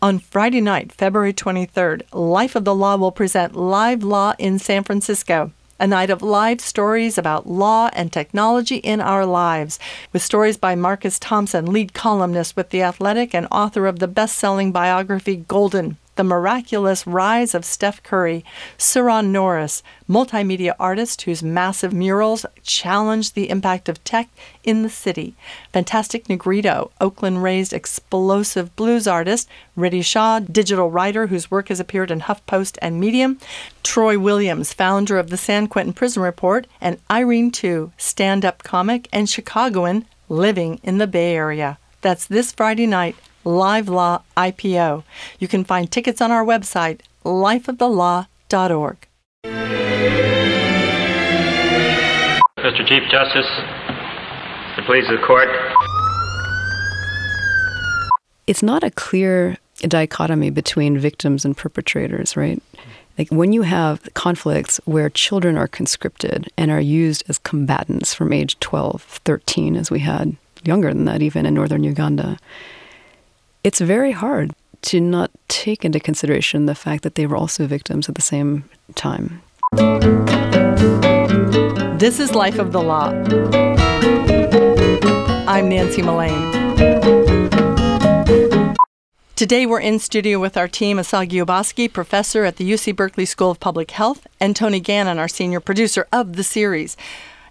On Friday night, February 23rd, Life of the Law will present Live Law in San Francisco a night of live stories about law and technology in our lives, with stories by Marcus Thompson, lead columnist with The Athletic and author of the best selling biography Golden the miraculous rise of Steph Curry, Suron Norris, multimedia artist whose massive murals challenge the impact of tech in the city, Fantastic Negrito, Oakland raised explosive blues artist, Riddhi Shaw, digital writer whose work has appeared in HuffPost and Medium, Troy Williams, founder of the San Quentin Prison Report, and Irene Tu, stand up comic and Chicagoan living in the Bay Area. That's this Friday night Live Law IPO. You can find tickets on our website, lifeofthelaw.org. Mr. Chief Justice, the pleas of the court. It's not a clear dichotomy between victims and perpetrators, right? Like when you have conflicts where children are conscripted and are used as combatants from age 12, 13, as we had younger than that, even in northern Uganda, it's very hard to not take into consideration the fact that they were also victims at the same time. This is Life of the Law. I'm Nancy Mullane. Today we're in studio with our team Osagie Obasogie, professor at the UC Berkeley School of Public Health, and Tony Gannon, our senior producer of the series.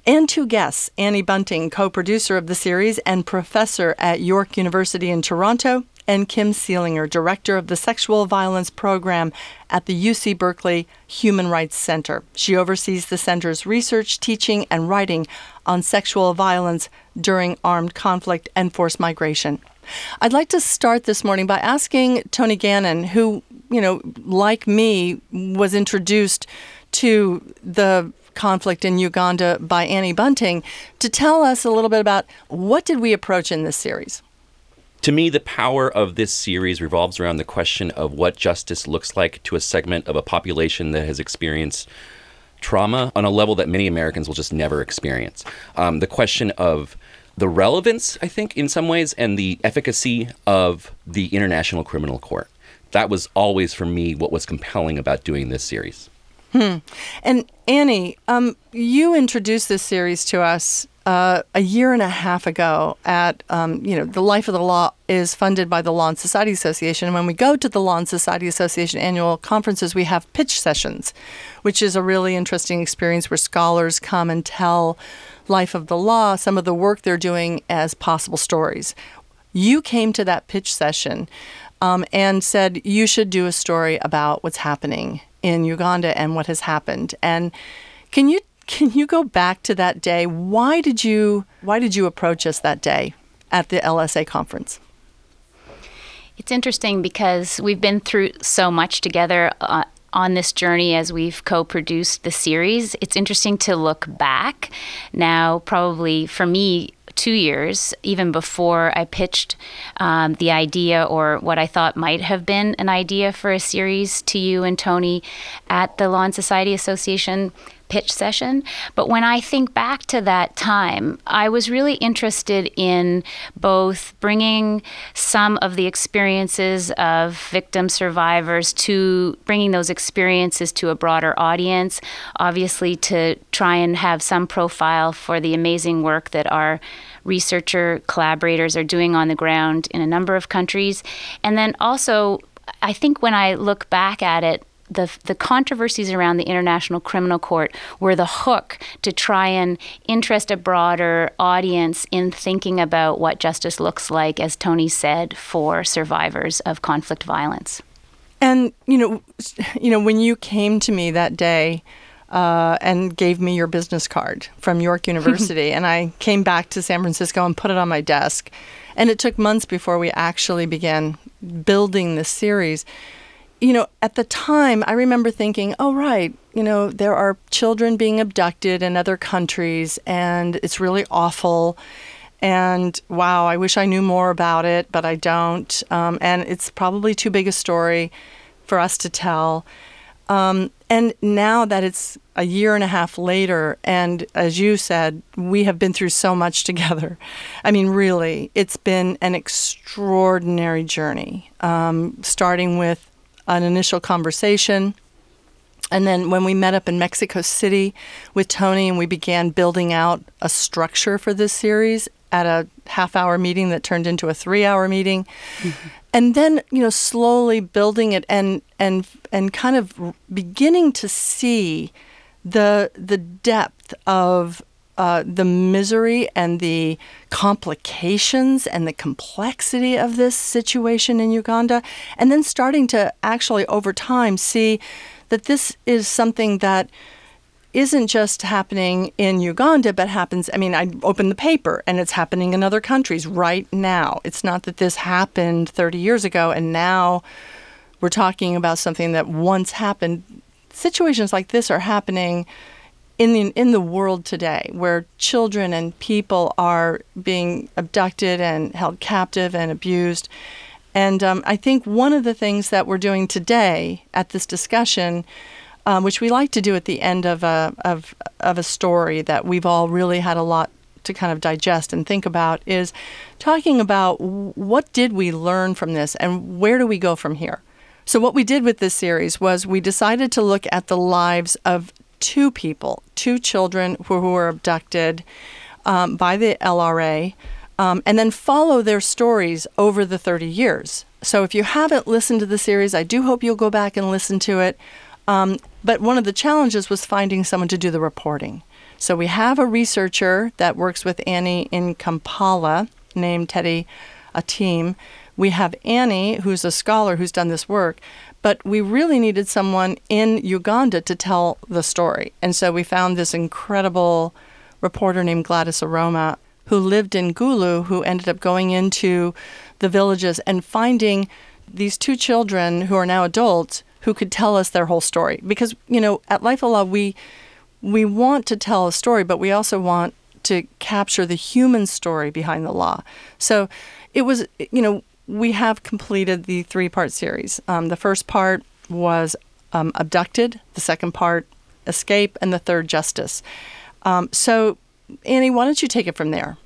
And two guests, Annie Bunting, co-producer of the series and professor at York University in Toronto, and Kim Seelinger, Director of the Sexual Violence Program at the UC Berkeley Human Rights Center. She oversees the center's research, teaching, and writing on sexual violence during armed conflict and forced migration. I'd like to start this morning by asking Tony Gannon, who, you know, like me, was introduced to the conflict in Uganda by Annie Bunting, to tell us a little bit about what did we approach in this series? To me, the power of this series revolves around the question of what justice looks like to a segment of a population that has experienced trauma on a level that many Americans will just never experience. Um, the question of the relevance, I think, in some ways, and the efficacy of the International Criminal Court. That was always, for me, what was compelling about doing this series. Hmm. And Annie, um, you introduced this series to us uh, a year and a half ago at, um, you know, the Life of the Law is funded by the Law and Society Association. And when we go to the Law and Society Association annual conferences, we have pitch sessions, which is a really interesting experience where scholars come and tell Life of the Law some of the work they're doing as possible stories. You came to that pitch session um, and said you should do a story about what's happening in Uganda and what has happened. And can you can you go back to that day? Why did you why did you approach us that day at the LSA conference? It's interesting because we've been through so much together uh, on this journey as we've co produced the series. It's interesting to look back now, probably for me, two years, even before I pitched um, the idea or what I thought might have been an idea for a series to you and Tony at the Law and Society Association pitch session. But when I think back to that time, I was really interested in both bringing some of the experiences of victim survivors to bringing those experiences to a broader audience, obviously, to try and have some profile for the amazing work that our researcher collaborators are doing on the ground in a number of countries. And then also, I think when I look back at it, the the controversies around the International Criminal Court were the hook to try and interest a broader audience in thinking about what justice looks like, as Tony said, for survivors of conflict violence. And you know, you know, when you came to me that day. Uh, and gave me your business card from York University. and I came back to San Francisco and put it on my desk. And it took months before we actually began building this series you know, at the time, I remember thinking, oh, right, you know, there are children being abducted in other countries, and it's really awful. And wow, I wish I knew more about it, but I don't. Um, and it's probably too big a story for us to tell. Um, and now that it's a year and a half later, and as you said, we have been through so much together. I mean, really, it's been an extraordinary journey, um, starting with an initial conversation. And then when we met up in Mexico City with Tony and we began building out a structure for this series at a half hour meeting that turned into a three hour meeting. Mm-hmm and then you know slowly building it and and and kind of beginning to see the the depth of uh, the misery and the complications and the complexity of this situation in Uganda, and then starting to actually over time see that this is something that isn't just happening in Uganda, but happens. I mean, I open the paper and it's happening in other countries right now. It's not that this happened 30 years ago and now we're talking about something that once happened. Situations like this are happening in the in the world today, where children and people are being abducted and held captive and abused. And um, I think one of the things that we're doing today at this discussion um, which we like to do at the end of a of of a story that we've all really had a lot to kind of digest and think about is talking about what did we learn from this and where do we go from here. So what we did with this series was we decided to look at the lives of two people, two children who, who were abducted um, by the LRA. Um, and then follow their stories over the 30 years. So if you haven't listened to the series, I do hope you'll go back and listen to it. Um, but one of the challenges was finding someone to do the reporting. So we have a researcher that works with Annie in Kampala named Teddy Atim. We have Annie, who's a scholar who's done this work, but we really needed someone in Uganda to tell the story. And so we found this incredible reporter named Gladys Oroma who lived in Gulu, who ended up going into the villages and finding these two children who are now adults who could tell us their whole story. Because, you know, at Life of Law, we, we want to tell a story, but we also want to capture the human story behind the law. So it was, you know, we have completed the three part series. Um, the first part was um, abducted, the second part, escape, and the third, justice. Um, so, Annie, why don't you take it from there?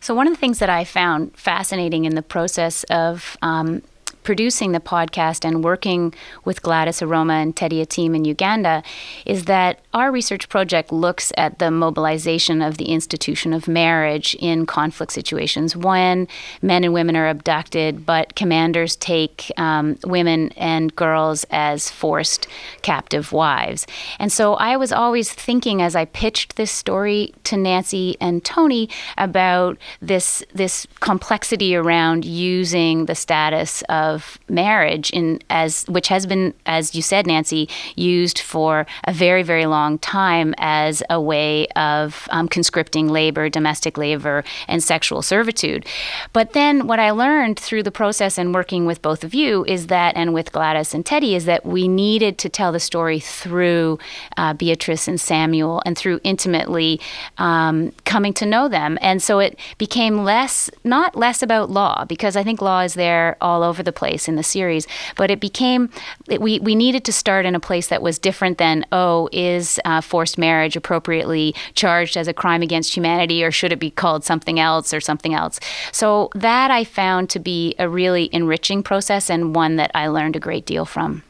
So, one of the things that I found fascinating in the process of um, producing the podcast and working with Gladys Oroma and Teddy Atim in Uganda is that our research project looks at the mobilization of the institution of marriage in conflict situations when men and women are abducted, but commanders take um, women and girls as forced captive wives. And so I was always thinking as I pitched this story to Nancy and Tony about this this complexity around using the status of of marriage in as which has been as you said Nancy used for a very very long time as a way of um, conscripting labor domestic labor and sexual servitude. But then what I learned through the process and working with both of you is that and with Gladys and Teddy is that we needed to tell the story through uh, Beatrice and Samuel and through intimately um, coming to know them. And so it became less not less about law because I think law is there all over the place place in the series. But it became we we needed to start in a place that was different than oh is uh, forced marriage appropriately charged as a crime against humanity or should it be called something else or something else. So that I found to be a really enriching process and one that I learned a great deal from.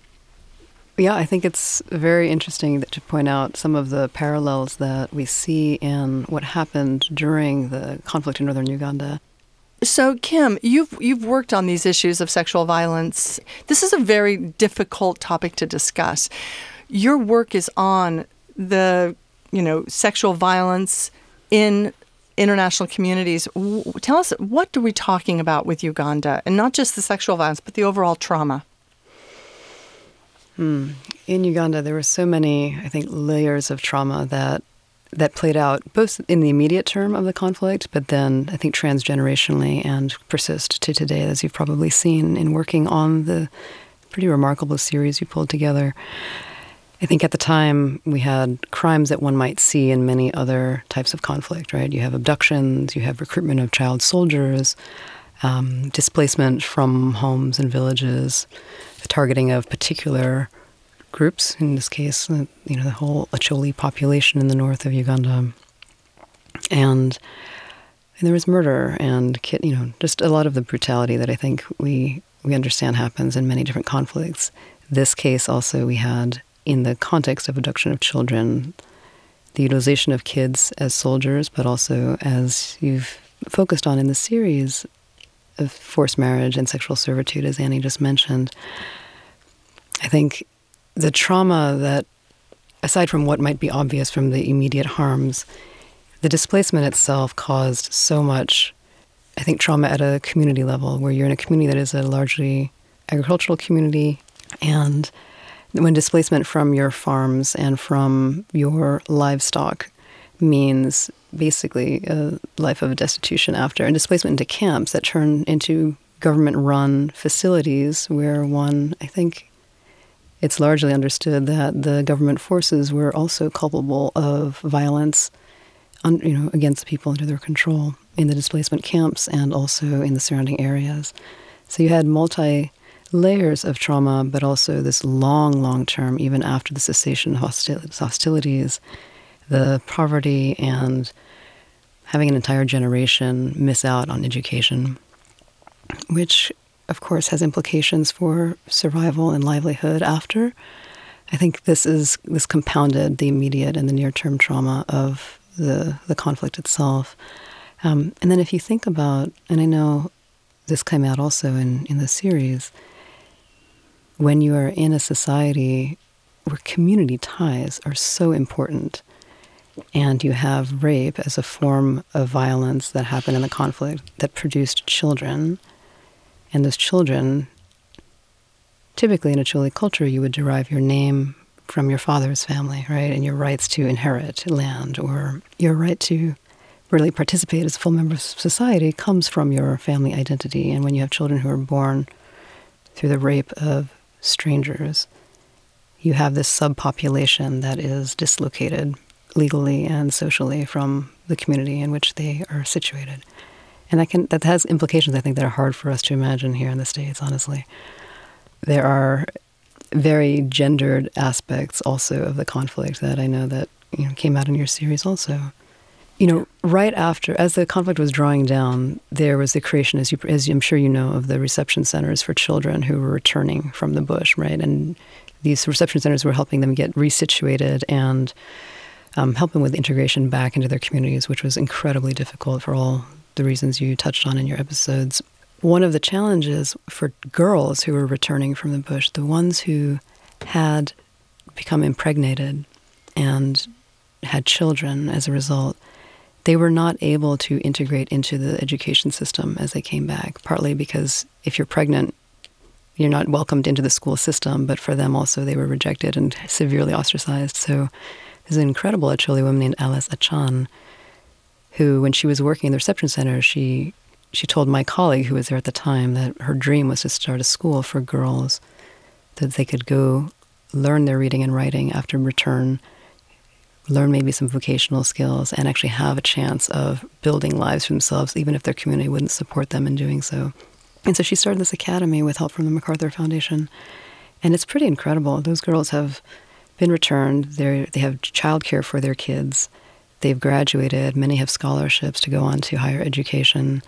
Yeah, I think it's very interesting to point out some of the parallels that we see in what happened during the conflict in northern Uganda so, Kim, you've you've worked on these issues of sexual violence. This is a very difficult topic to discuss. Your work is on the, you know, sexual violence in international communities. Tell us what are we talking about with Uganda, and not just the sexual violence, but the overall trauma. Hmm. In Uganda, there were so many, I think, layers of trauma that that played out both in the immediate term of the conflict, but then I think transgenerationally and persist to today, as you've probably seen in working on the pretty remarkable series you pulled together. I think at the time we had crimes that one might see in many other types of conflict, right? You have abductions, you have recruitment of child soldiers, um, displacement from homes and villages, the targeting of particular groups. In this case, uh, you know, the whole Acholi population in the north of Uganda, and and there was murder and you know just a lot of the brutality that I think we we understand happens in many different conflicts. This case also we had in the context of abduction of children, the utilization of kids as soldiers, but also as you've focused on in the series of forced marriage and sexual servitude, as Annie just mentioned. I think the trauma that, aside from what might be obvious from the immediate harms, the displacement itself caused so much, I think, trauma at a community level, where you're in a community that is a largely agricultural community, and when displacement from your farms and from your livestock means basically a life of destitution after, and displacement into camps that turn into government run facilities where one, I think, it's largely understood that the government forces were also culpable of violence un, you know, against people under their control in the displacement camps and also in the surrounding areas. So you had multi layers of trauma, but also this long, long term, even after the cessation of hostilities, the poverty and having an entire generation miss out on education, which of course, has implications for survival and livelihood after. I think this is this compounded the immediate and the near term trauma of the the conflict itself. Um, and then if you think about, and I know this came out also in, in the series, when you are in a society where community ties are so important, and you have rape as a form of violence that happened in the conflict that produced children and those children, typically in Acholi culture, you would derive your name from your father's family, right? And your rights to inherit land or your right to really participate as a full member of society comes from your family identity. And when you have children who are born through the rape of strangers, you have this subpopulation that is dislocated legally and socially from the community in which they are situated and that can that has implications I think that are hard for us to imagine here in the states. Honestly, there are very gendered aspects also of the conflict that I know that you know came out in your series also. You know, right after, as the conflict was drawing down, there was the creation, as you, as I'm sure you know, of the reception centers for children who were returning from the bush, right? And these reception centers were helping them get resituated and um, helping with integration back into their communities, which was incredibly difficult for all the reasons you touched on in your episodes. One of the challenges for girls who were returning from the bush, the ones who had become impregnated and had children as a result, they were not able to integrate into the education system as they came back, partly because if you're pregnant, you're not welcomed into the school system, but for them also, they were rejected and severely ostracized. So there's an incredible Acholi woman named Alice Achan who, when she was working in the reception center, she she told my colleague who was there at the time that her dream was to start a school for girls that they could go learn their reading and writing after return, learn maybe some vocational skills, and actually have a chance of building lives for themselves, even if their community wouldn't support them in doing so. And so she started this academy with help from the MacArthur Foundation. And it's pretty incredible. Those girls have been returned. They they have childcare for their kids. They've graduated, many have scholarships to go on to higher education.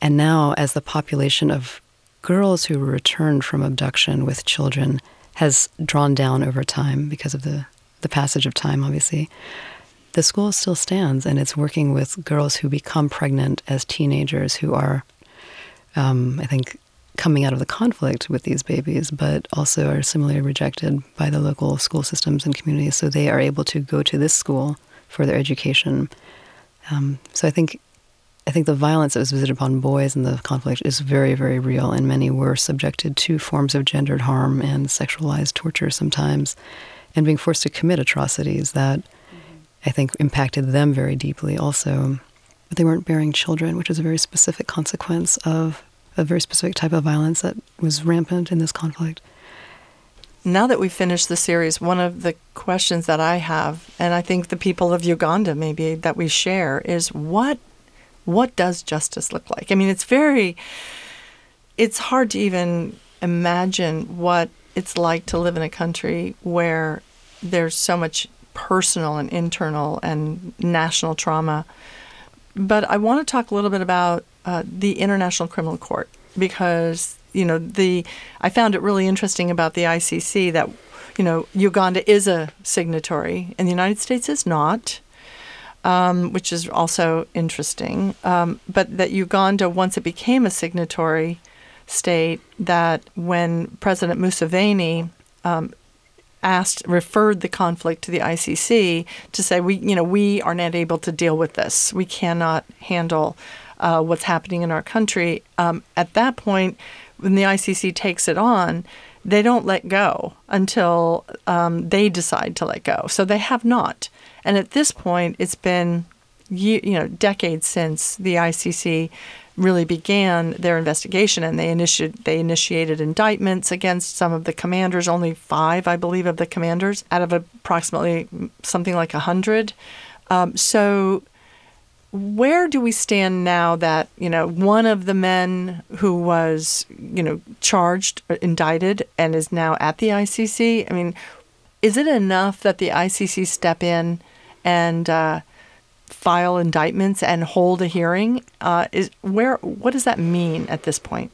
And now, as the population of girls who returned from abduction with children has drawn down over time because of the, the passage of time, obviously, the school still stands and it's working with girls who become pregnant as teenagers who are, um, I think, coming out of the conflict with these babies, but also are similarly rejected by the local school systems and communities. So they are able to go to this school for their education. Um, so I think I think the violence that was visited upon boys in the conflict is very, very real, and many were subjected to forms of gendered harm and sexualized torture sometimes, and being forced to commit atrocities that. I think impacted them very deeply also. But they weren't bearing children, which is a very specific consequence of a very specific type of violence that was rampant in this conflict now that we've finished the series, one of the questions that I have, and I think the people of Uganda maybe that we share, is what what does justice look like? I mean, it's very it's hard to even imagine what it's like to live in a country where there's so much personal and internal and national trauma. But I want to talk a little bit about uh, the International Criminal Court because you know the I found it really interesting about the ICC that you know Uganda is a signatory and the United States is not. Um, which is also interesting. Um, but that Uganda, once it became a signatory state, that when President Museveni um, asked, referred the conflict to the ICC to say, we, you know, we are not able to deal with this. We cannot handle uh, what's happening in our country. Um, at that point, when the ICC takes it on, they don't let go until um, they decide to let go. So they have not. And at this point, it's been you know decades since the ICC really began their investigation, and they initiated they initiated indictments against some of the commanders. Only five, I believe, of the commanders out of approximately something like a hundred. Um, so where do we stand now that you know one of the men who was you know charged indicted and is now at the ICC I mean is it enough that the ICC step in and uh, file indictments and hold a hearing. Uh, is where what does that mean at this point?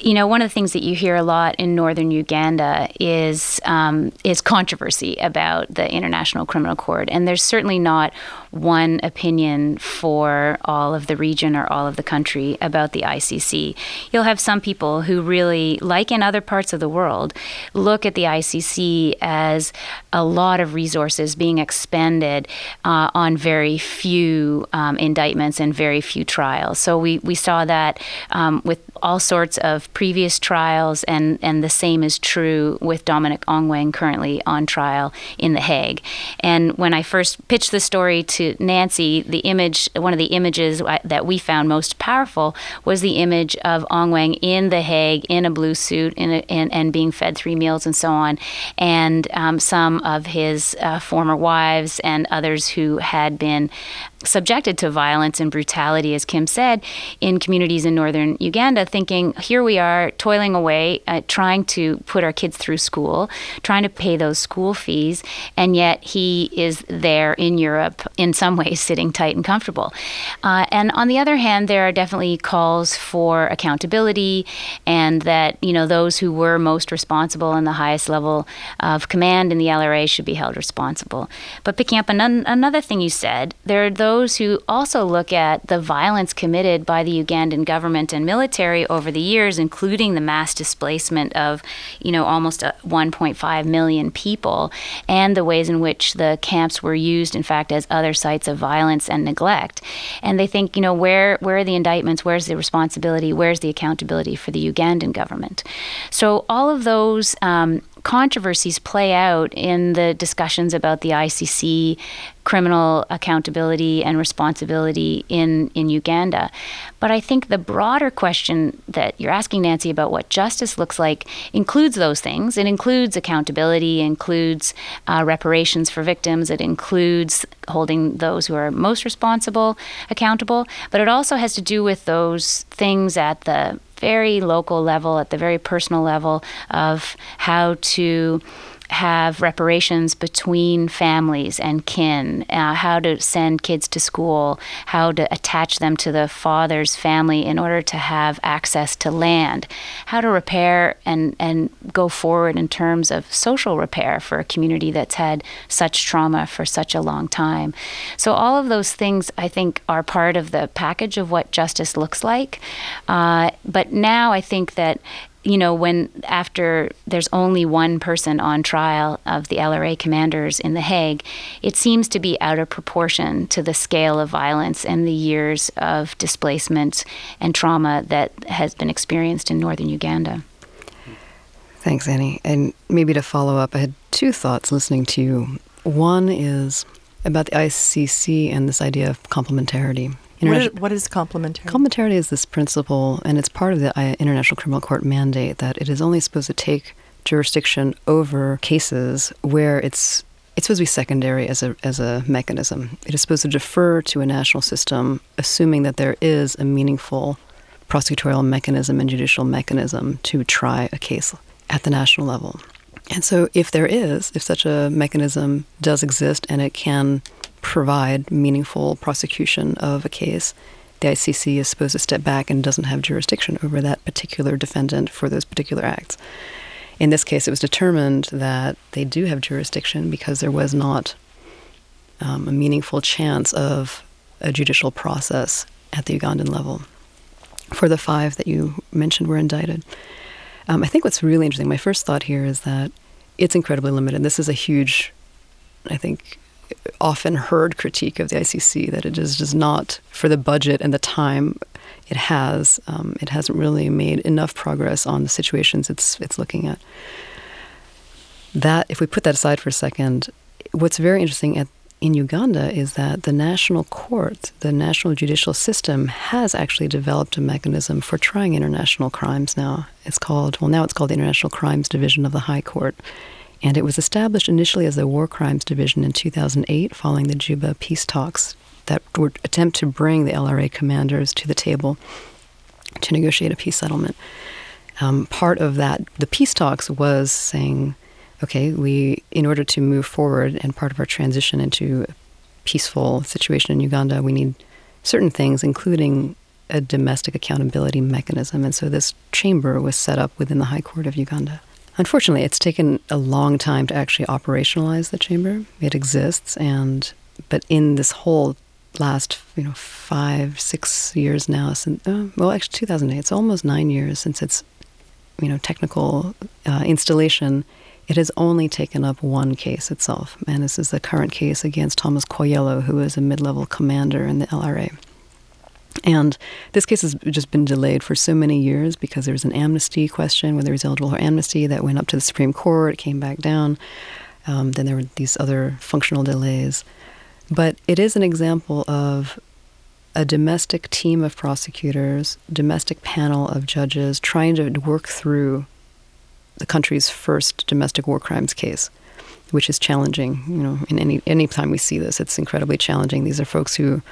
you know, one of the things that you hear a lot in northern Uganda is um, is controversy about the International Criminal Court, and there's certainly not one opinion for all of the region or all of the country about the ICC. You'll have some people who really, like in other parts of the world, look at the ICC as a lot of resources being expended uh, on very few um, indictments and very few trials. So we, we saw that um, with all sorts of previous trials, and, and the same is true with Dominic Ongwen currently on trial in The Hague. And when I first pitched the story to Nancy, the image, one of the images that we found most powerful was the image of Ongwen in The Hague in a blue suit in a, in, and being fed three meals and so on, and um, some of his uh, former wives and others who had been subjected to violence and brutality, as Kim said, in communities in northern Uganda, thinking, here we are toiling away, uh, trying to put our kids through school, trying to pay those school fees, and yet he is there in Europe, in some ways, sitting tight and comfortable. Uh, and on the other hand, there are definitely calls for accountability and that, you know, those who were most responsible in the highest level of command in the LRA should be held responsible. But picking up an- another thing you said, there are those who also look at the violence committed by the Ugandan government and military over the years, including the mass displacement of, you know, almost 1.5 million people, and the ways in which the camps were used, in fact, as other sites of violence and neglect. And they think, you know, where where are the indictments? Where's the responsibility? Where's the accountability for the Ugandan government? So all of those um, controversies play out in the discussions about the ICC criminal accountability and responsibility in, in Uganda. But I think the broader question that you're asking, Nancy, about what justice looks like includes those things. It includes accountability, includes uh, reparations for victims, it includes holding those who are most responsible accountable, but it also has to do with those things at the very local level, at the very personal level of how to have reparations between families and kin, uh, how to send kids to school, how to attach them to the father's family in order to have access to land, how to repair and, and go forward in terms of social repair for a community that's had such trauma for such a long time. So, all of those things I think are part of the package of what justice looks like. Uh, but now I think that you know, when after there's only one person on trial of the LRA commanders in The Hague, it seems to be out of proportion to the scale of violence and the years of displacement and trauma that has been experienced in northern Uganda. Thanks, Annie. And maybe to follow up, I had two thoughts listening to you. One is about the ICC and this idea of complementarity. What is, what is complementarity? Complementarity is this principle, and it's part of the uh, International Criminal Court mandate that it is only supposed to take jurisdiction over cases where it's it's supposed to be secondary as a as a mechanism. It is supposed to defer to a national system, assuming that there is a meaningful prosecutorial mechanism and judicial mechanism to try a case at the national level. And so, if there is, if such a mechanism does exist and it can provide meaningful prosecution of a case, the ICC is supposed to step back and doesn't have jurisdiction over that particular defendant for those particular acts. In this case, it was determined that they do have jurisdiction because there was not um, a meaningful chance of a judicial process at the Ugandan level. For the five that you mentioned were indicted, um, I think what's really interesting, my first thought here is that it's incredibly limited. This is a huge, I think, often heard critique of the ICC that it just does not, for the budget and the time it has, um, it hasn't really made enough progress on the situations it's it's looking at. That, if we put that aside for a second, what's very interesting at in Uganda is that the national court, the national judicial system, has actually developed a mechanism for trying international crimes now. It's called, well, now it's called the International Crimes Division of the High Court. And it was established initially as the War Crimes Division in 2008 following the Juba peace talks that would attempt to bring the LRA commanders to the table to negotiate a peace settlement. Um, part of that, the peace talks was saying, okay, we, in order to move forward and part of our transition into a peaceful situation in Uganda, we need certain things, including a domestic accountability mechanism. And so this chamber was set up within the High Court of Uganda. Unfortunately, it's taken a long time to actually operationalize the chamber. It exists, and but in this whole last you know five six years now since uh, well actually 2008 it's almost nine years since its you know technical uh, installation it has only taken up one case itself, and this is the current case against Thomas Kwoyelo, who is a mid level commander in the LRA. And this case has just been delayed for so many years because there was an amnesty question, whether he's eligible for amnesty, that went up to the Supreme Court, came back down. Um, then there were these other functional delays. But it is an example of a domestic team of prosecutors, domestic panel of judges trying to work through the country's first domestic war crimes case, which is challenging. You know, in any any time we see this, it's incredibly challenging. These are folks who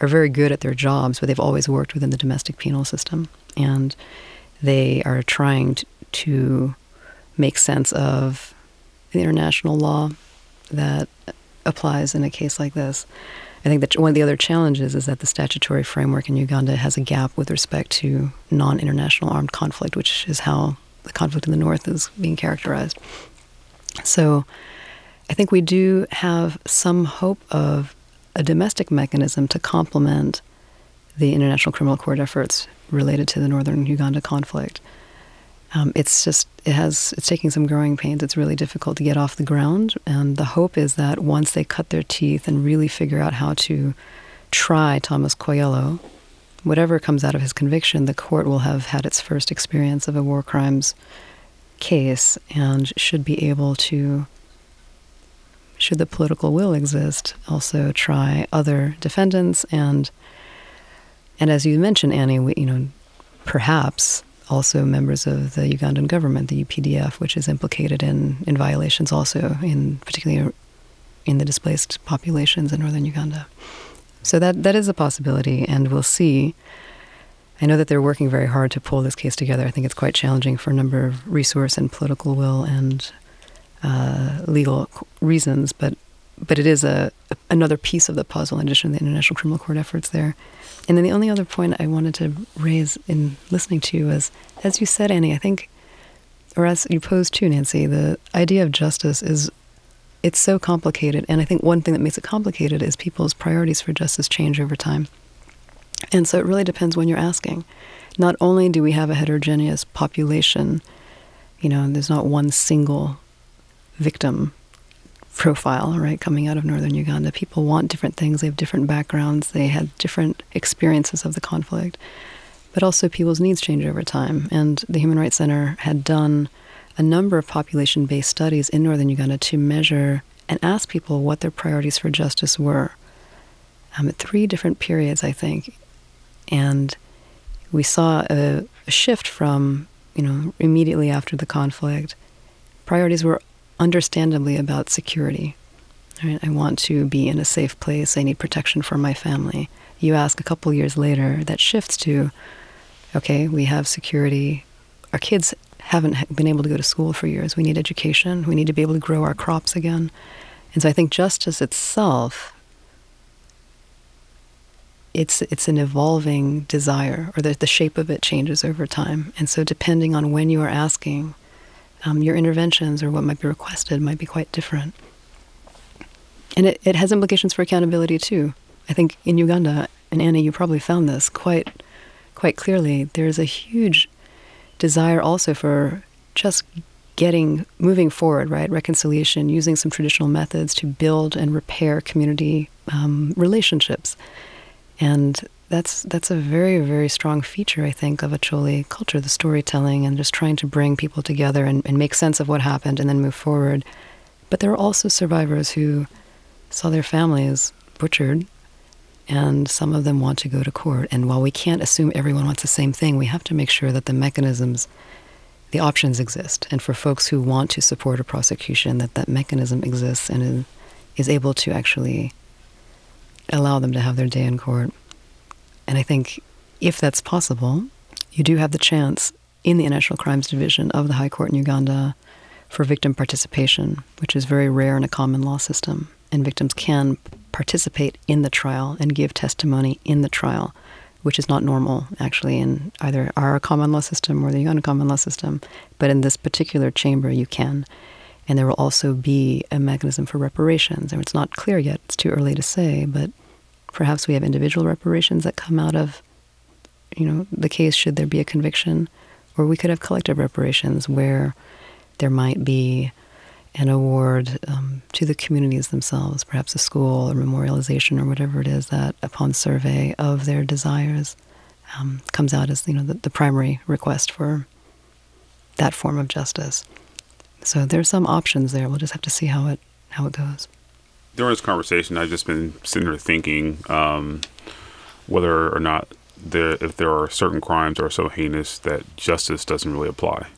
are very good at their jobs, but they've always worked within the domestic penal system, and they are trying to, to make sense of the international law that applies in a case like this. I think that one of the other challenges is that the statutory framework in Uganda has a gap with respect to non international armed conflict, which is how the conflict in the north is being characterized. So I think we do have some hope of a domestic mechanism to complement the International Criminal Court efforts related to the northern Uganda conflict. Um, it's just it has it's taking some growing pains. It's really difficult to get off the ground, and the hope is that once they cut their teeth and really figure out how to try Thomas Kwoyelo, whatever comes out of his conviction, the court will have had its first experience of a war crimes case and should be able to, should the political will exist, also try other defendants and and as you mentioned, Annie, we, you know, perhaps also members of the Ugandan government, the UPDF, which is implicated in, in violations also in particularly in the displaced populations in northern Uganda. So that that is a possibility, and we'll see. I know that they're working very hard to pull this case together. I think it's quite challenging for a number of resource and political will and uh, legal reasons, but but it is a another piece of the puzzle in addition to the international criminal court efforts there. And then the only other point I wanted to raise in listening to you was, as you said, Annie, I think, or as you posed too, Nancy, the idea of justice is it's so complicated. And I think one thing that makes it complicated is people's priorities for justice change over time. And so it really depends when you're asking. Not only do we have a heterogeneous population, you know, there's not one single victim profile, right, coming out of northern Uganda. People want different things, they have different backgrounds, they had different experiences of the conflict. But also, people's needs change over time. And the Human Rights Center had done a number of population based studies in northern Uganda to measure and ask people what their priorities for justice were um, at three different periods, I think. And we saw a, a shift from, you know, immediately after the conflict. Priorities were understandably about security. Right? I want to be in a safe place. I need protection for my family. You ask a couple years later, that shifts to, okay, we have security. Our kids haven't been able to go to school for years. We need education. We need to be able to grow our crops again. And so I think justice itself it's it's an evolving desire or the, the shape of it changes over time. And so depending on when you are asking, um, your interventions or what might be requested might be quite different. And it, it has implications for accountability too. I think in Uganda, and Annie, you probably found this quite quite clearly, there's a huge desire also for just getting moving forward, right? Reconciliation, using some traditional methods to build and repair community um, relationships, and that's that's a very very strong feature, I think, of Acholi culture, the storytelling and just trying to bring people together and, and make sense of what happened and then move forward. But there are also survivors who saw their families butchered and some of them want to go to court. And while we can't assume everyone wants the same thing, we have to make sure that the mechanisms, the options exist. And for folks who want to support a prosecution, that that mechanism exists and is, is able to actually allow them to have their day in court. And I think if that's possible, you do have the chance in the International Crimes Division of the High Court in Uganda for victim participation, which is very rare in a common law system. And victims can participate in the trial and give testimony in the trial, which is not normal actually in either our common law system or the Uganda common law system. But in this particular chamber, you can. And there will also be a mechanism for reparations. And it's not clear yet, it's too early to say, but perhaps we have individual reparations that come out of you know the case should there be a conviction or we could have collective reparations where there might be an award um, to the communities themselves, perhaps a school or memorialization or whatever it is that, upon survey of their desires, um, comes out as you know the, the, primary request for that form of justice. So there's some options there. We'll just have to see how it how it goes. During this conversation, I've just been sitting here thinking um, whether or not there, if there are certain crimes that are so heinous that justice doesn't really apply.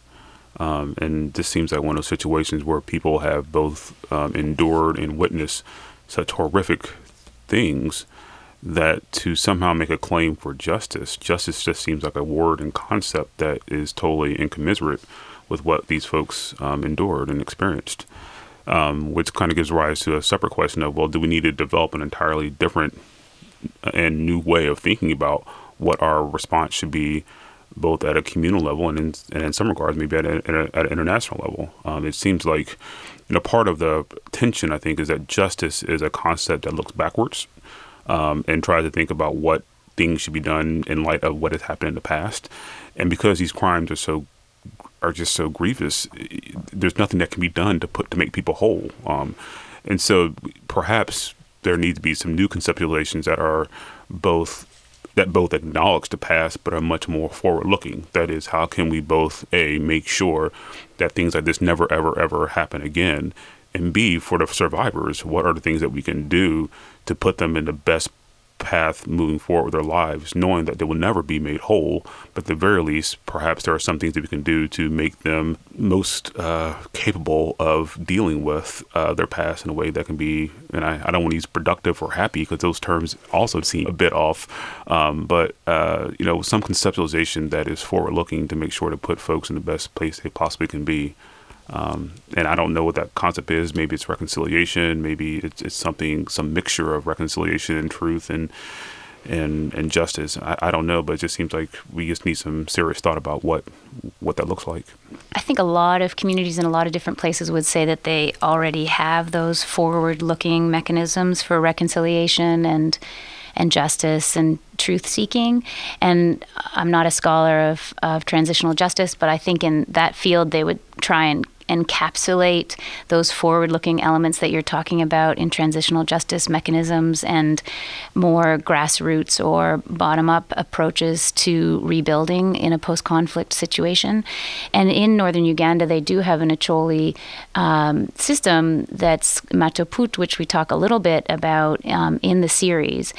Um, and this seems like one of those situations where people have both um, endured and witnessed such horrific things that to somehow make a claim for justice, justice just seems like a word and concept that is totally incommensurate with what these folks um, endured and experienced. Um, which kind of gives rise to a separate question of, well, do we need to develop an entirely different and new way of thinking about what our response should be both at a communal level and in, and in some regards maybe at, a, at, a, at an international level. Um, it seems like you know part of the tension I think is that justice is a concept that looks backwards um, and tries to think about what things should be done in light of what has happened in the past, and because these crimes are so are just so grievous, there's nothing that can be done to put to make people whole. Um, and so perhaps there needs to be some new conceptualizations that are both that both acknowledge the past but are much more forward looking. That is, how can we both A, make sure that things like this never, ever, ever happen again? And B, for the survivors, what are the things that we can do to put them in the best path moving forward with their lives, knowing that they will never be made whole. But at the very least, perhaps there are some things that we can do to make them most uh, capable of dealing with uh, their past in a way that can be, and I, I don't want to use productive or happy because those terms also seem a bit off, um, but, uh, you know, some conceptualization that is forward looking to make sure to put folks in the best place they possibly can be. Um, and I don't know what that concept is. Maybe it's reconciliation. Maybe it's, it's something, some mixture of reconciliation and truth and and and justice. I, I don't know, but it just seems like we just need some serious thought about what what that looks like. I think a lot of communities in a lot of different places would say that they already have those forward-looking mechanisms for reconciliation and and justice and truth seeking. And I'm not a scholar of, of transitional justice, but I think in that field they would try and encapsulate those forward looking elements that you're talking about in transitional justice mechanisms and more grassroots or bottom up approaches to rebuilding in a post conflict situation. And in northern Uganda, they do have an Acholi um, system that's Mato Oput, which we talk a little bit about um, in the series.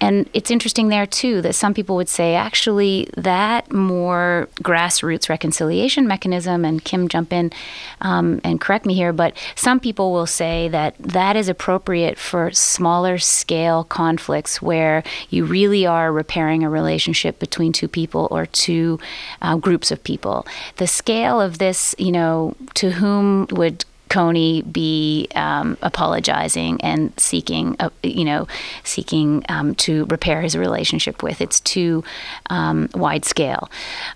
And it's interesting there too that some people would say actually that more grassroots reconciliation mechanism, and Kim jump in, um, and correct me here, but some people will say that that is appropriate for smaller scale conflicts where you really are repairing a relationship between two people or two uh, groups of people. The scale of this, you know, to whom would Kony be um, apologizing and seeking, uh, you know, seeking um, to repair his relationship with. It's too um, wide scale.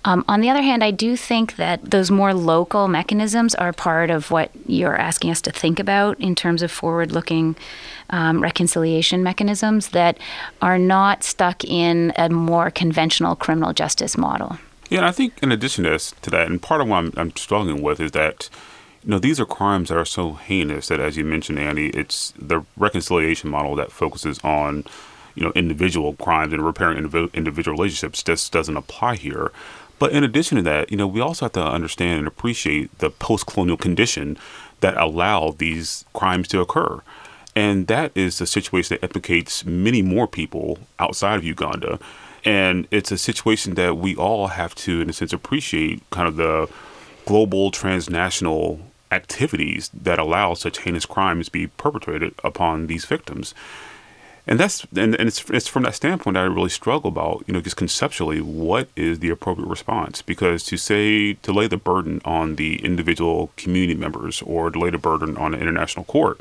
Um, on the other hand, I do think that those more local mechanisms are part of what you're asking us to think about in terms of forward-looking um, reconciliation mechanisms that are not stuck in a more conventional criminal justice model. Yeah, and I think in addition to, this, to that, and part of what I'm, I'm struggling with is that you know, these are crimes that are so heinous that, as you mentioned, Annie, it's the reconciliation model that focuses on, you know, individual crimes and repairing indiv- individual relationships just doesn't apply here. But in addition to that, you know, we also have to understand and appreciate the post-colonial condition that allowed these crimes to occur. And that is a situation that implicates many more people outside of Uganda. And it's a situation that we all have to, in a sense, appreciate kind of the global transnational activities that allow such heinous crimes to be perpetrated upon these victims. And that's and, and it's it's from that standpoint that I really struggle about, you know, just conceptually what is the appropriate response? Because to say to lay the burden on the individual community members or to lay the burden on an international court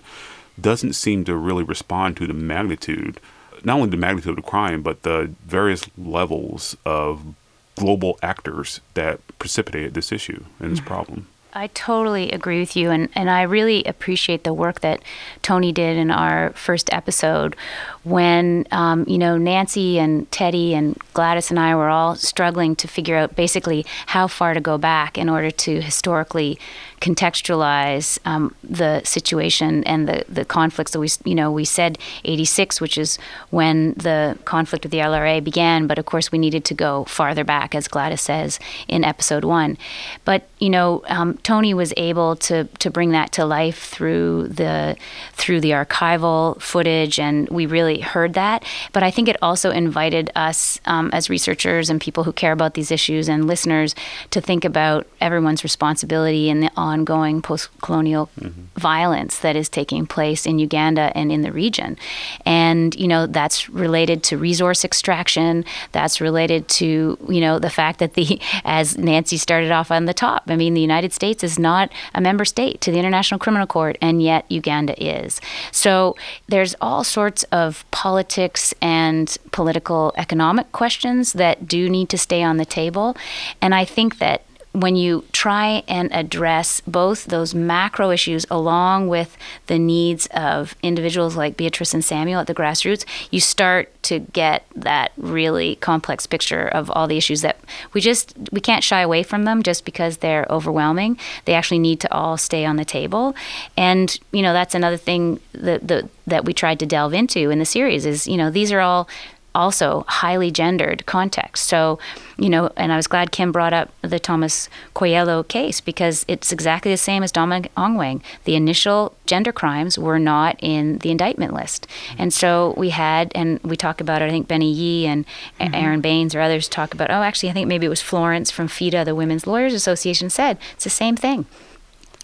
doesn't seem to really respond to the magnitude not only the magnitude of the crime, but the various levels of global actors that precipitated this issue and this mm-hmm. problem. I totally agree with you, and, and I really appreciate the work that Tony did in our first episode when, um, you know, Nancy and Teddy and Gladys and I were all struggling to figure out basically how far to go back in order to historically contextualize um, the situation and the, the conflicts that we, you know, we said 86, which is when the conflict with the LRA began, but of course we needed to go farther back, as Gladys says in episode one. But, you know, um, Tony was able to, to bring that to life through the, through the archival footage, and we really heard that. But I think it also invited us um, as researchers and people who care about these issues and listeners to think about everyone's responsibility in the ongoing post colonial mm-hmm. violence that is taking place in Uganda and in the region. And, you know, that's related to resource extraction, that's related to, you know, the fact that the, as Nancy started off on the top, I mean, the United States is not a member state to the International Criminal Court, and yet Uganda is. So there's all sorts of politics and political economic questions that do need to stay on the table. And I think that when you try and address both those macro issues along with the needs of individuals like Beatrice and Samuel at the grassroots, you start to get that really complex picture of all the issues that we just we can't shy away from them just because they're overwhelming. They actually need to all stay on the table. And, you know, that's another thing that the that we tried to delve into in the series is, you know, these are all also highly gendered context. So, you know, and I was glad Kim brought up the Thomas Kwoyelo case because it's exactly the same as Dominic Ongwen. The initial gender crimes were not in the indictment list. And so we had, and we talk about it, I think Benny Yee and mm-hmm. Aaron Baines or others talk about, oh, actually, I think maybe it was Florence from FIDA, the Women's Lawyers Association, said it's the same thing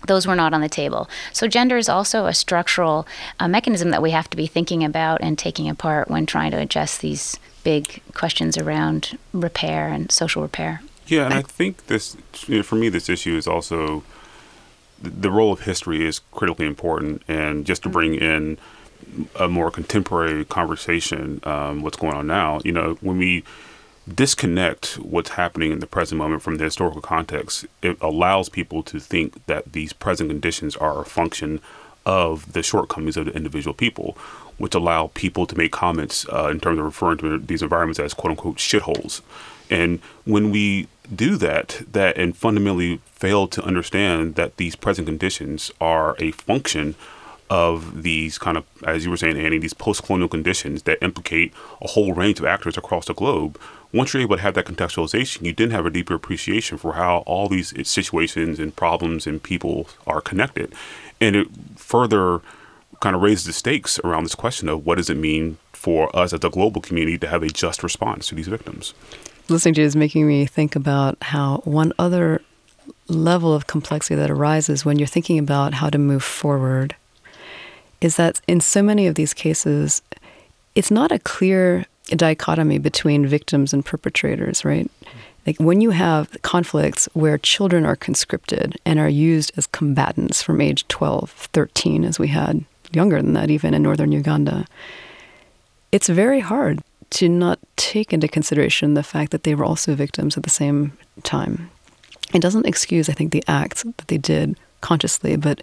those were not on the table. So, gender is also a structural uh, mechanism that we have to be thinking about and taking apart when trying to address these big questions around repair and social repair. Yeah, and I think this, you know, for me, this issue is also the role of history is critically important, and just to bring in a more contemporary conversation, um, what's going on now. You know, when we disconnect what's happening in the present moment from the historical context, it allows people to think that these present conditions are a function of the shortcomings of the individual people, which allow people to make comments uh, in terms of referring to these environments as quote unquote shitholes. And when we do that, that and fundamentally fail to understand that these present conditions are a function of these kind of, as you were saying, Annie, these post colonial conditions that implicate a whole range of actors across the globe, once you're able to have that contextualization, you then have a deeper appreciation for how all these situations and problems and people are connected. And it further kind of raises the stakes around this question of what does it mean for us as a global community to have a just response to these victims. Listening to you is making me think about how one other level of complexity that arises when you're thinking about how to move forward is that in so many of these cases, it's not a clear dichotomy between victims and perpetrators, right? Like when you have conflicts where children are conscripted and are used as combatants from age 12, 13, as we had younger than that, even in northern Uganda, it's very hard to not take into consideration the fact that they were also victims at the same time. It doesn't excuse, I think, the acts that they did consciously, but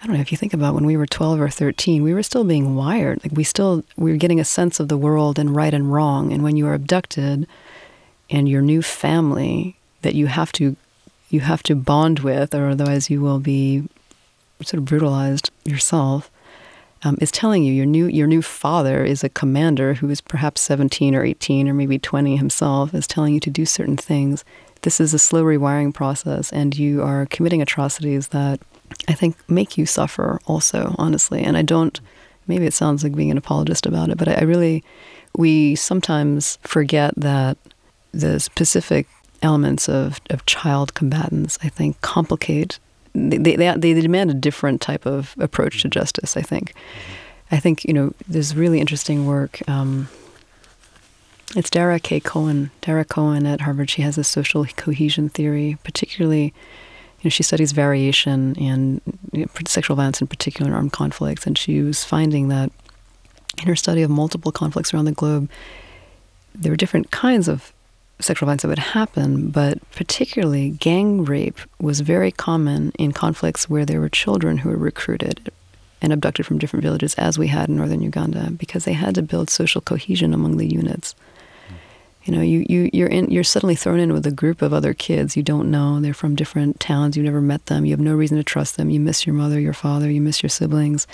I don't know if you think about when we were 12 or 13, we were still being wired. Like we still we were getting a sense of the world and right and wrong. And when you are abducted and your new family that you have to you have to bond with, or otherwise you will be sort of brutalized yourself, um, is telling you your new your new father is a commander who is perhaps 17 or 18 or maybe 20 himself is telling you to do certain things. This is a slow rewiring process, and you are committing atrocities that I think make you suffer also, honestly. And I don't, maybe it sounds like being an apologist about it, but I, I really, we sometimes forget that the specific elements of, of child combatants, I think, complicate, they, they, they demand a different type of approach to justice, I think. I think, you know, there's really interesting work. Um, it's Dara K. Cohen. Dara Cohen at Harvard, she has a social cohesion theory, particularly you know, she studies variation and you know, sexual violence in particular in armed conflicts, and she was finding that in her study of multiple conflicts around the globe, there were different kinds of sexual violence that would happen, but particularly gang rape was very common in conflicts where there were children who were recruited and abducted from different villages, as we had in northern Uganda, because they had to build social cohesion among the units. You know, you, you, you're in you're suddenly thrown in with a group of other kids you don't know. They're from different towns, you've never met them, you have no reason to trust them, you miss your mother, your father, you miss your siblings.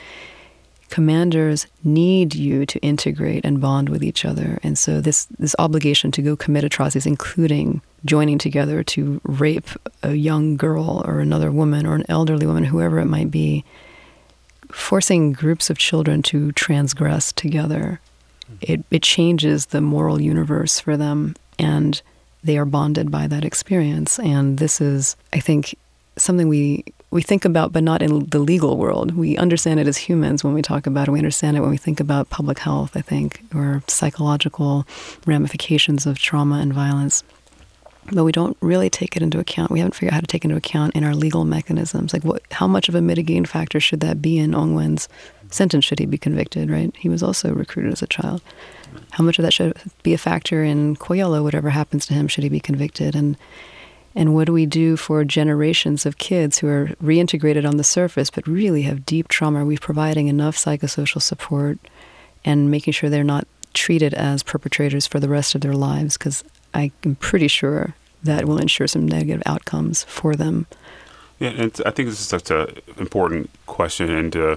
Commanders need you to integrate and bond with each other. And so this this obligation to go commit atrocities, including joining together to rape a young girl or another woman or an elderly woman, whoever it might be, forcing groups of children to transgress together it, it changes the moral universe for them and they are bonded by that experience and this is i think something we we think about but not in the legal world we understand it as humans when we talk about it we understand it when we think about public health i think or psychological ramifications of trauma and violence but we don't really take it into account. We haven't figured out how to take into account in our legal mechanisms. Like, what, how much of a mitigating factor should that be in Ongwen's sentence? Should he be convicted? Right? He was also recruited as a child. How much of that should be a factor in Kwoyelo? Whatever happens to him, should he be convicted? And and what do we do for generations of kids who are reintegrated on the surface but really have deep trauma? Are we providing enough psychosocial support and making sure they're not treated as perpetrators for the rest of their lives? Because I'm pretty sure that will ensure some negative outcomes for them. Yeah, and I think this is such an important question, and uh,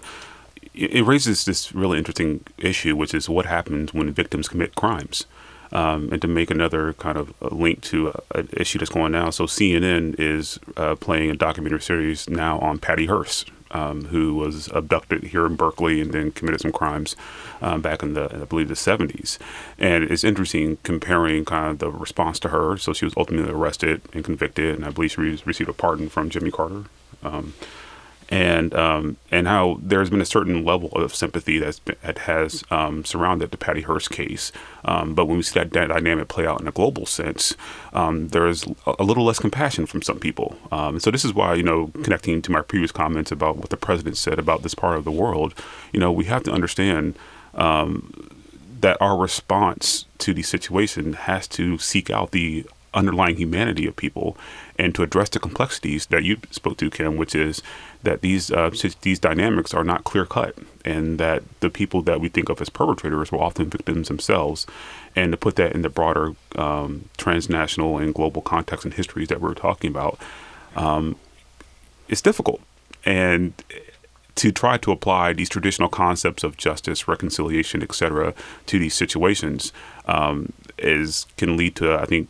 it raises this really interesting issue, which is what happens when victims commit crimes. Um, and to make another kind of link to an issue that's going on now, so CNN is uh, playing a documentary series now on Patty Hearst, um, who was abducted here in Berkeley and then committed some crimes um, back in the, I believe, the 70s. And it's interesting comparing kind of the response to her. So she was ultimately arrested and convicted, and I believe she received a pardon from Jimmy Carter. Um, and um, and how there's been a certain level of sympathy that's been, that has um, surrounded the Patty Hearst case, um, but when we see that dynamic play out in a global sense, um, there's a little less compassion from some people. Um, so this is why you know connecting to my previous comments about what the president said about this part of the world, you know we have to understand um, that our response to the situation has to seek out the underlying humanity of people and to address the complexities that you spoke to, Kim, which is that these uh, these dynamics are not clear cut, and that the people that we think of as perpetrators were often victims themselves, and to put that in the broader um, transnational and global context and histories that we're talking about, um, it's difficult, and to try to apply these traditional concepts of justice, reconciliation, etc., to these situations um, is can lead to, I think,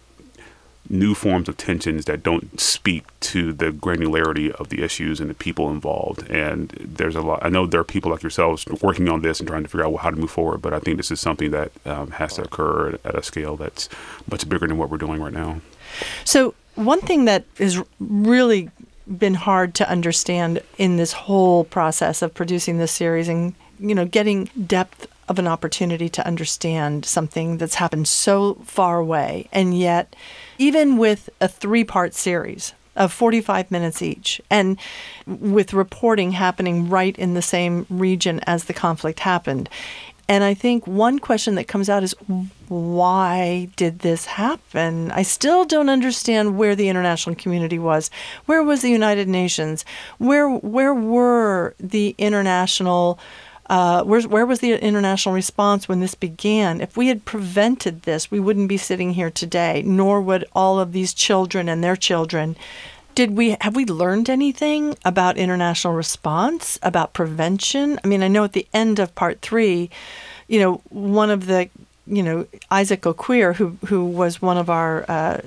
new forms of tensions that don't speak to the granularity of the issues and the people involved. And there's a lot. I know there are people like yourselves working on this and trying to figure out how to move forward. But I think this is something that um, has to occur at a scale that's much bigger than what we're doing right now. So one thing that has really been hard to understand in this whole process of producing this series and you know getting depth of an opportunity to understand something that's happened so far away and yet even with a three-part series of 45 minutes each and with reporting happening right in the same region as the conflict happened and I think one question that comes out is why did this happen? I still don't understand where the international community was. Where was the United Nations? Where where were the international uh, where, where was the international response when this began? If we had prevented this, we wouldn't be sitting here today, nor would all of these children and their children did we have we learned anything about international response about prevention i mean i know at the end of part three you know one of the you know isaac okwir who who was one of our uh,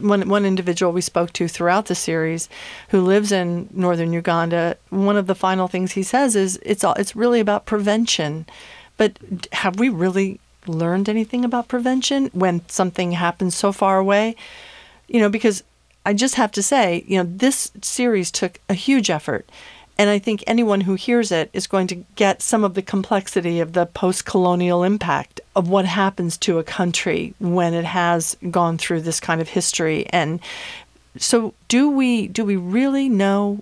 one one individual we spoke to throughout the series who lives in northern uganda one of the final things he says is it's all it's really about prevention but have we really learned anything about prevention when something happens so far away you know because I just have to say, you know, this series took a huge effort. And I think anyone who hears it is going to get some of the complexity of the post colonial impact of what happens to a country when it has gone through this kind of history. And so do we do we really know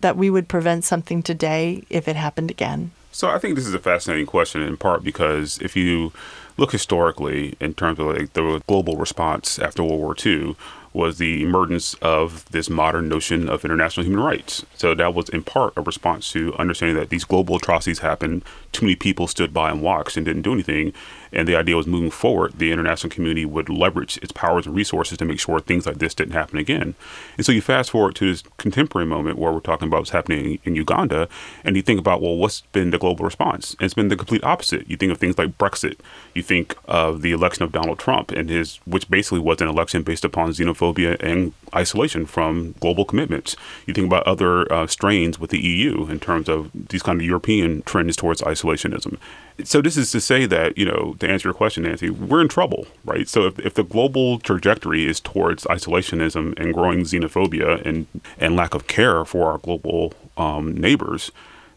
that we would prevent something today if it happened again? So I think this is a fascinating question in part because if you look historically in terms of like the global response after World War II, was the emergence of this modern notion of international human rights. So that was in part a response to understanding that these global atrocities happened. Too many people stood by and watched and didn't do anything. And the idea was moving forward, the international community would leverage its powers and resources to make sure things like this didn't happen again. And so you fast forward to this contemporary moment where we're talking about what's happening in Uganda, and you think about, well, what's been the global response? And it's been the complete opposite. You think of things like Brexit. You think of the election of Donald Trump and his, which basically was an election based upon xenophobia and isolation from global commitments. You think about other uh, strains with the EU in terms of these kind of European trends towards isolationism. So this is to say that, you know, to answer your question, Nancy, we're in trouble, right? So if, if the global trajectory is towards isolationism and growing xenophobia and, and lack of care for our global um, neighbors,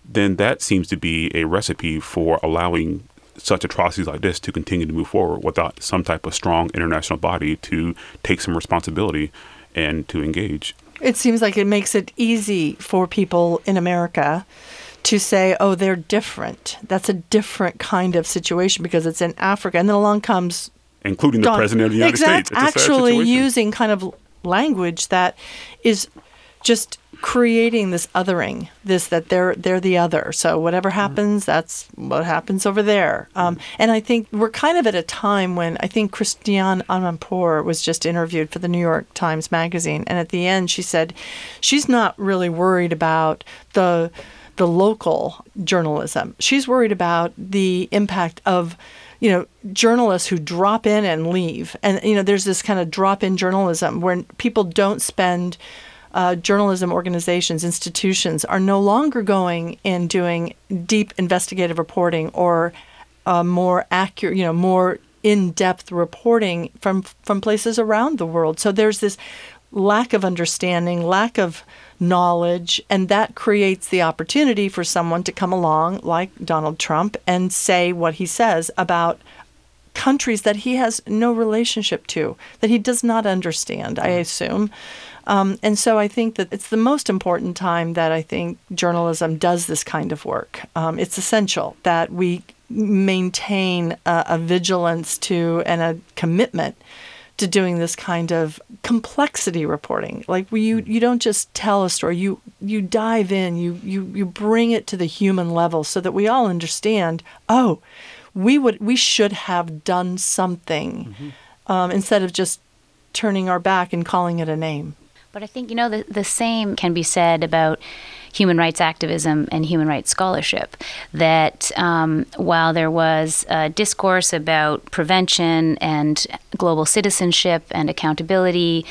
then that seems to be a recipe for allowing such atrocities like this to continue to move forward without some type of strong international body to take some responsibility and to engage. It seems like it makes it easy for people in America to say, oh, they're different. That's a different kind of situation because it's in Africa. And then along comes. Including the Don- President of the United exact, States. It's actually using kind of language that is just creating this othering this that they're they're the other so whatever mm-hmm. happens mm. that's what happens over there um, and i think we're kind of at a time when i think christiane amanpour was just interviewed for the new york times magazine and at the end she said she's not really worried about the the local journalism. She's worried about the impact of you know journalists who drop in and leave and you know there's this kind of drop in journalism where people don't spend uh, journalism organizations institutions are no longer going and doing deep investigative reporting or uh, more accurate you know more in-depth reporting from from places around the world so there's this lack of understanding lack of knowledge, and that creates the opportunity for someone to come along, like Donald Trump, and say what he says about countries that he has no relationship to, that he does not understand, I assume. Um, and so I think that it's the most important time that I think journalism does this kind of work. Um, it's essential that we maintain a, a vigilance to and a commitment to doing this kind of complexity reporting. Like you you don't just tell a story, you you dive in, you you you bring it to the human level so that we all understand, oh, we would we should have done something mm-hmm. um, instead of just turning our back and calling it a name. But I think you know the the same can be said about human rights activism and human rights scholarship. That um, while there was a discourse about prevention and global citizenship and accountability,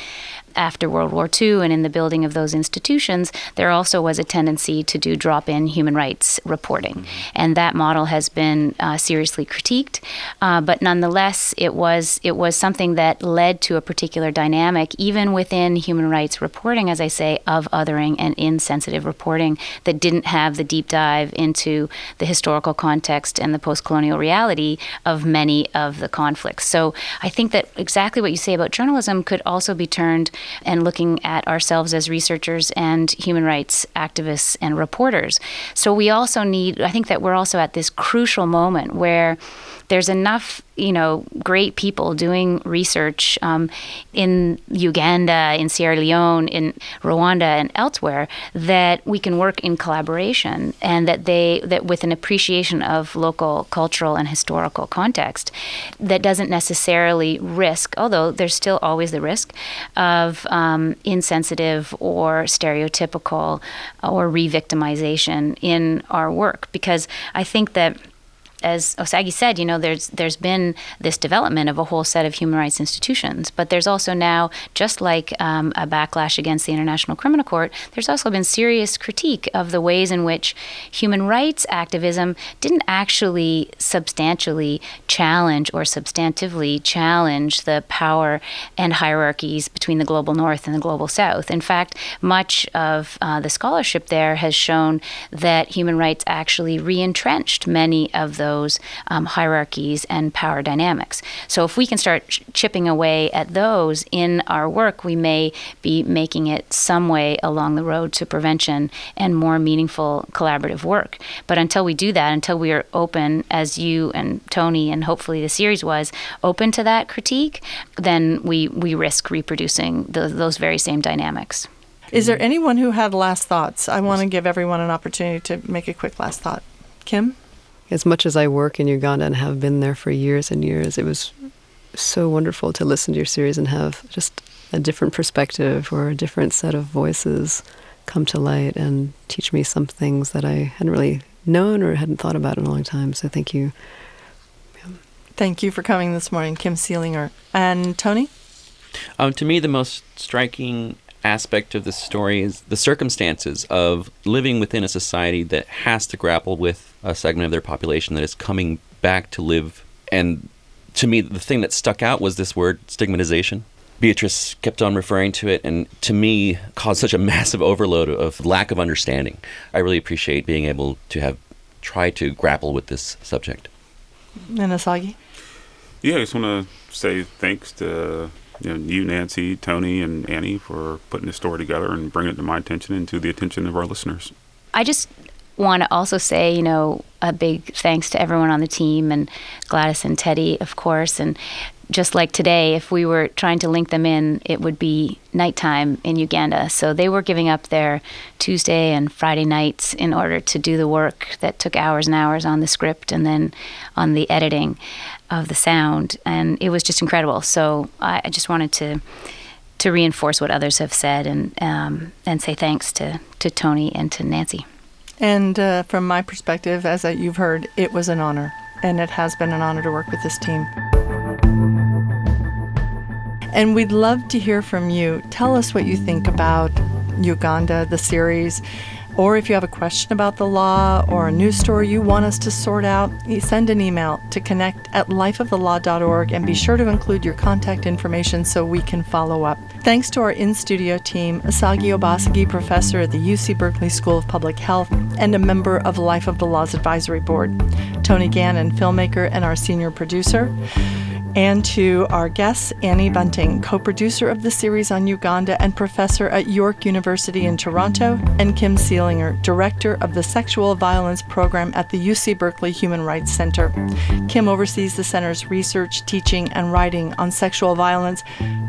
after World War II and in the building of those institutions, there also was a tendency to do drop in human rights reporting. Mm-hmm. And that model has been uh, seriously critiqued. Uh, but nonetheless, it was, it was something that led to a particular dynamic, even within human rights reporting, as I say, of othering and insensitive reporting that didn't have the deep dive into the historical context and the post colonial reality of many of the conflicts. So I think that exactly what you say about journalism could also be turned and looking at ourselves as researchers and human rights activists and reporters. So we also need, I think that we're also at this crucial moment where there's enough, you know, great people doing research um, in Uganda, in Sierra Leone, in Rwanda, and elsewhere that we can work in collaboration, and that they that with an appreciation of local cultural and historical context, that doesn't necessarily risk, although there's still always the risk of um, insensitive or stereotypical or re-victimization in our work, because I think that as Osagie said, you know, there's there's been this development of a whole set of human rights institutions, but there's also now, just like um, a backlash against the International Criminal Court, there's also been serious critique of the ways in which human rights activism didn't actually substantially challenge or substantively challenge the power and hierarchies between the global north and the global south. In fact, much of uh, the scholarship there has shown that human rights actually re entrenched many of those those um, hierarchies and power dynamics. So if we can start ch- chipping away at those in our work, we may be making it some way along the road to prevention and more meaningful collaborative work. But until we do that, until we are open, as you and Tony and hopefully the series was, open to that critique, then we, we risk reproducing the, those very same dynamics. Is there anyone who had last thoughts? I want to give everyone an opportunity to make a quick last thought. Kim? As much as I work in Uganda and have been there for years and years, it was so wonderful to listen to your series and have just a different perspective or a different set of voices come to light and teach me some things that I hadn't really known or hadn't thought about in a long time. So thank you. Thank you for coming this morning, Kim Seelinger. And Tony? Um, to me, the most striking aspect of the story is the circumstances of living within a society that has to grapple with a segment of their population that is coming back to live. And to me, the thing that stuck out was this word stigmatization. Beatrice kept on referring to it, and to me, caused such a massive overload of lack of understanding. I really appreciate being able to have tried to grapple with this subject. And Osagie? Yeah, I just want to say thanks to you, know, you, Nancy, Tony, and Annie for putting this story together and bringing it to my attention and to the attention of our listeners. I just want to also say, you know, a big thanks to everyone on the team and Gladys and Teddy, of course. And just like today, if we were trying to link them in, it would be nighttime in Uganda. So they were giving up their Tuesday and Friday nights in order to do the work that took hours and hours on the script and then on the editing of the sound. And it was just incredible. So I, I just wanted to to reinforce what others have said and um, and say thanks to, to Tony and to Nancy. And uh, from my perspective, as you've heard, it was an honor, and it has been an honor to work with this team. And we'd love to hear from you. Tell us what you think about Uganda, the series, or if you have a question about the law or a news story you want us to sort out, send an email to connect at lifeofthelaw.org and be sure to include your contact information so we can follow up. Thanks to our in studio team, Osagie Obasogie, professor at the UC Berkeley School of Public Health and a member of Life of the Law's Advisory Board, Tony Gannon, filmmaker and our senior producer and to our guests, Annie Bunting, co producer of the series on Uganda and professor at York University in Toronto, and Kim Seelinger, director of the Sexual Violence Program at the UC Berkeley Human Rights Center. Kim oversees the center's research, teaching, and writing on sexual violence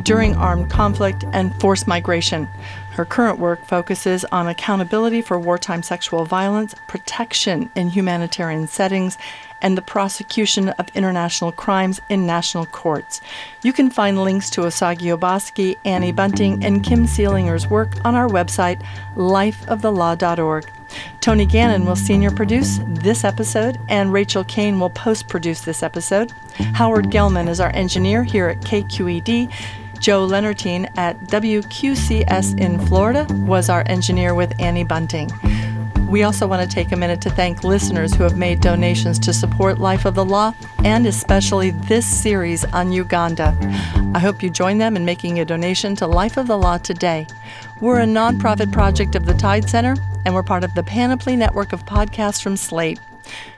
during armed conflict and forced migration. Her current work focuses on accountability for wartime sexual violence, protection in humanitarian settings, and the prosecution of international crimes in national courts. You can find links to Osagie Obasogie, Annie Bunting, and Kim Seelinger's work on our website, lifeofthelaw.org. Tony Gannon will senior produce this episode, and Rachel Kane will post produce this episode. Howard Gelman is our engineer here at KQED. Joe Lenartine at WQCS in Florida was our engineer with Annie Bunting. We also want to take a minute to thank listeners who have made donations to support Life of the Law and especially this series on Uganda. I hope you join them in making a donation to Life of the Law today. We're a nonprofit project of the Tides Center, and we're part of the Panoply network of podcasts from Slate.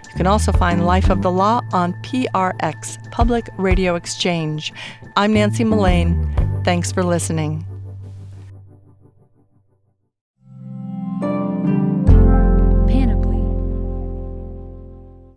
You can also find Life of the Law on PRX, Public Radio Exchange. I'm Nancy Mullane. Thanks for listening.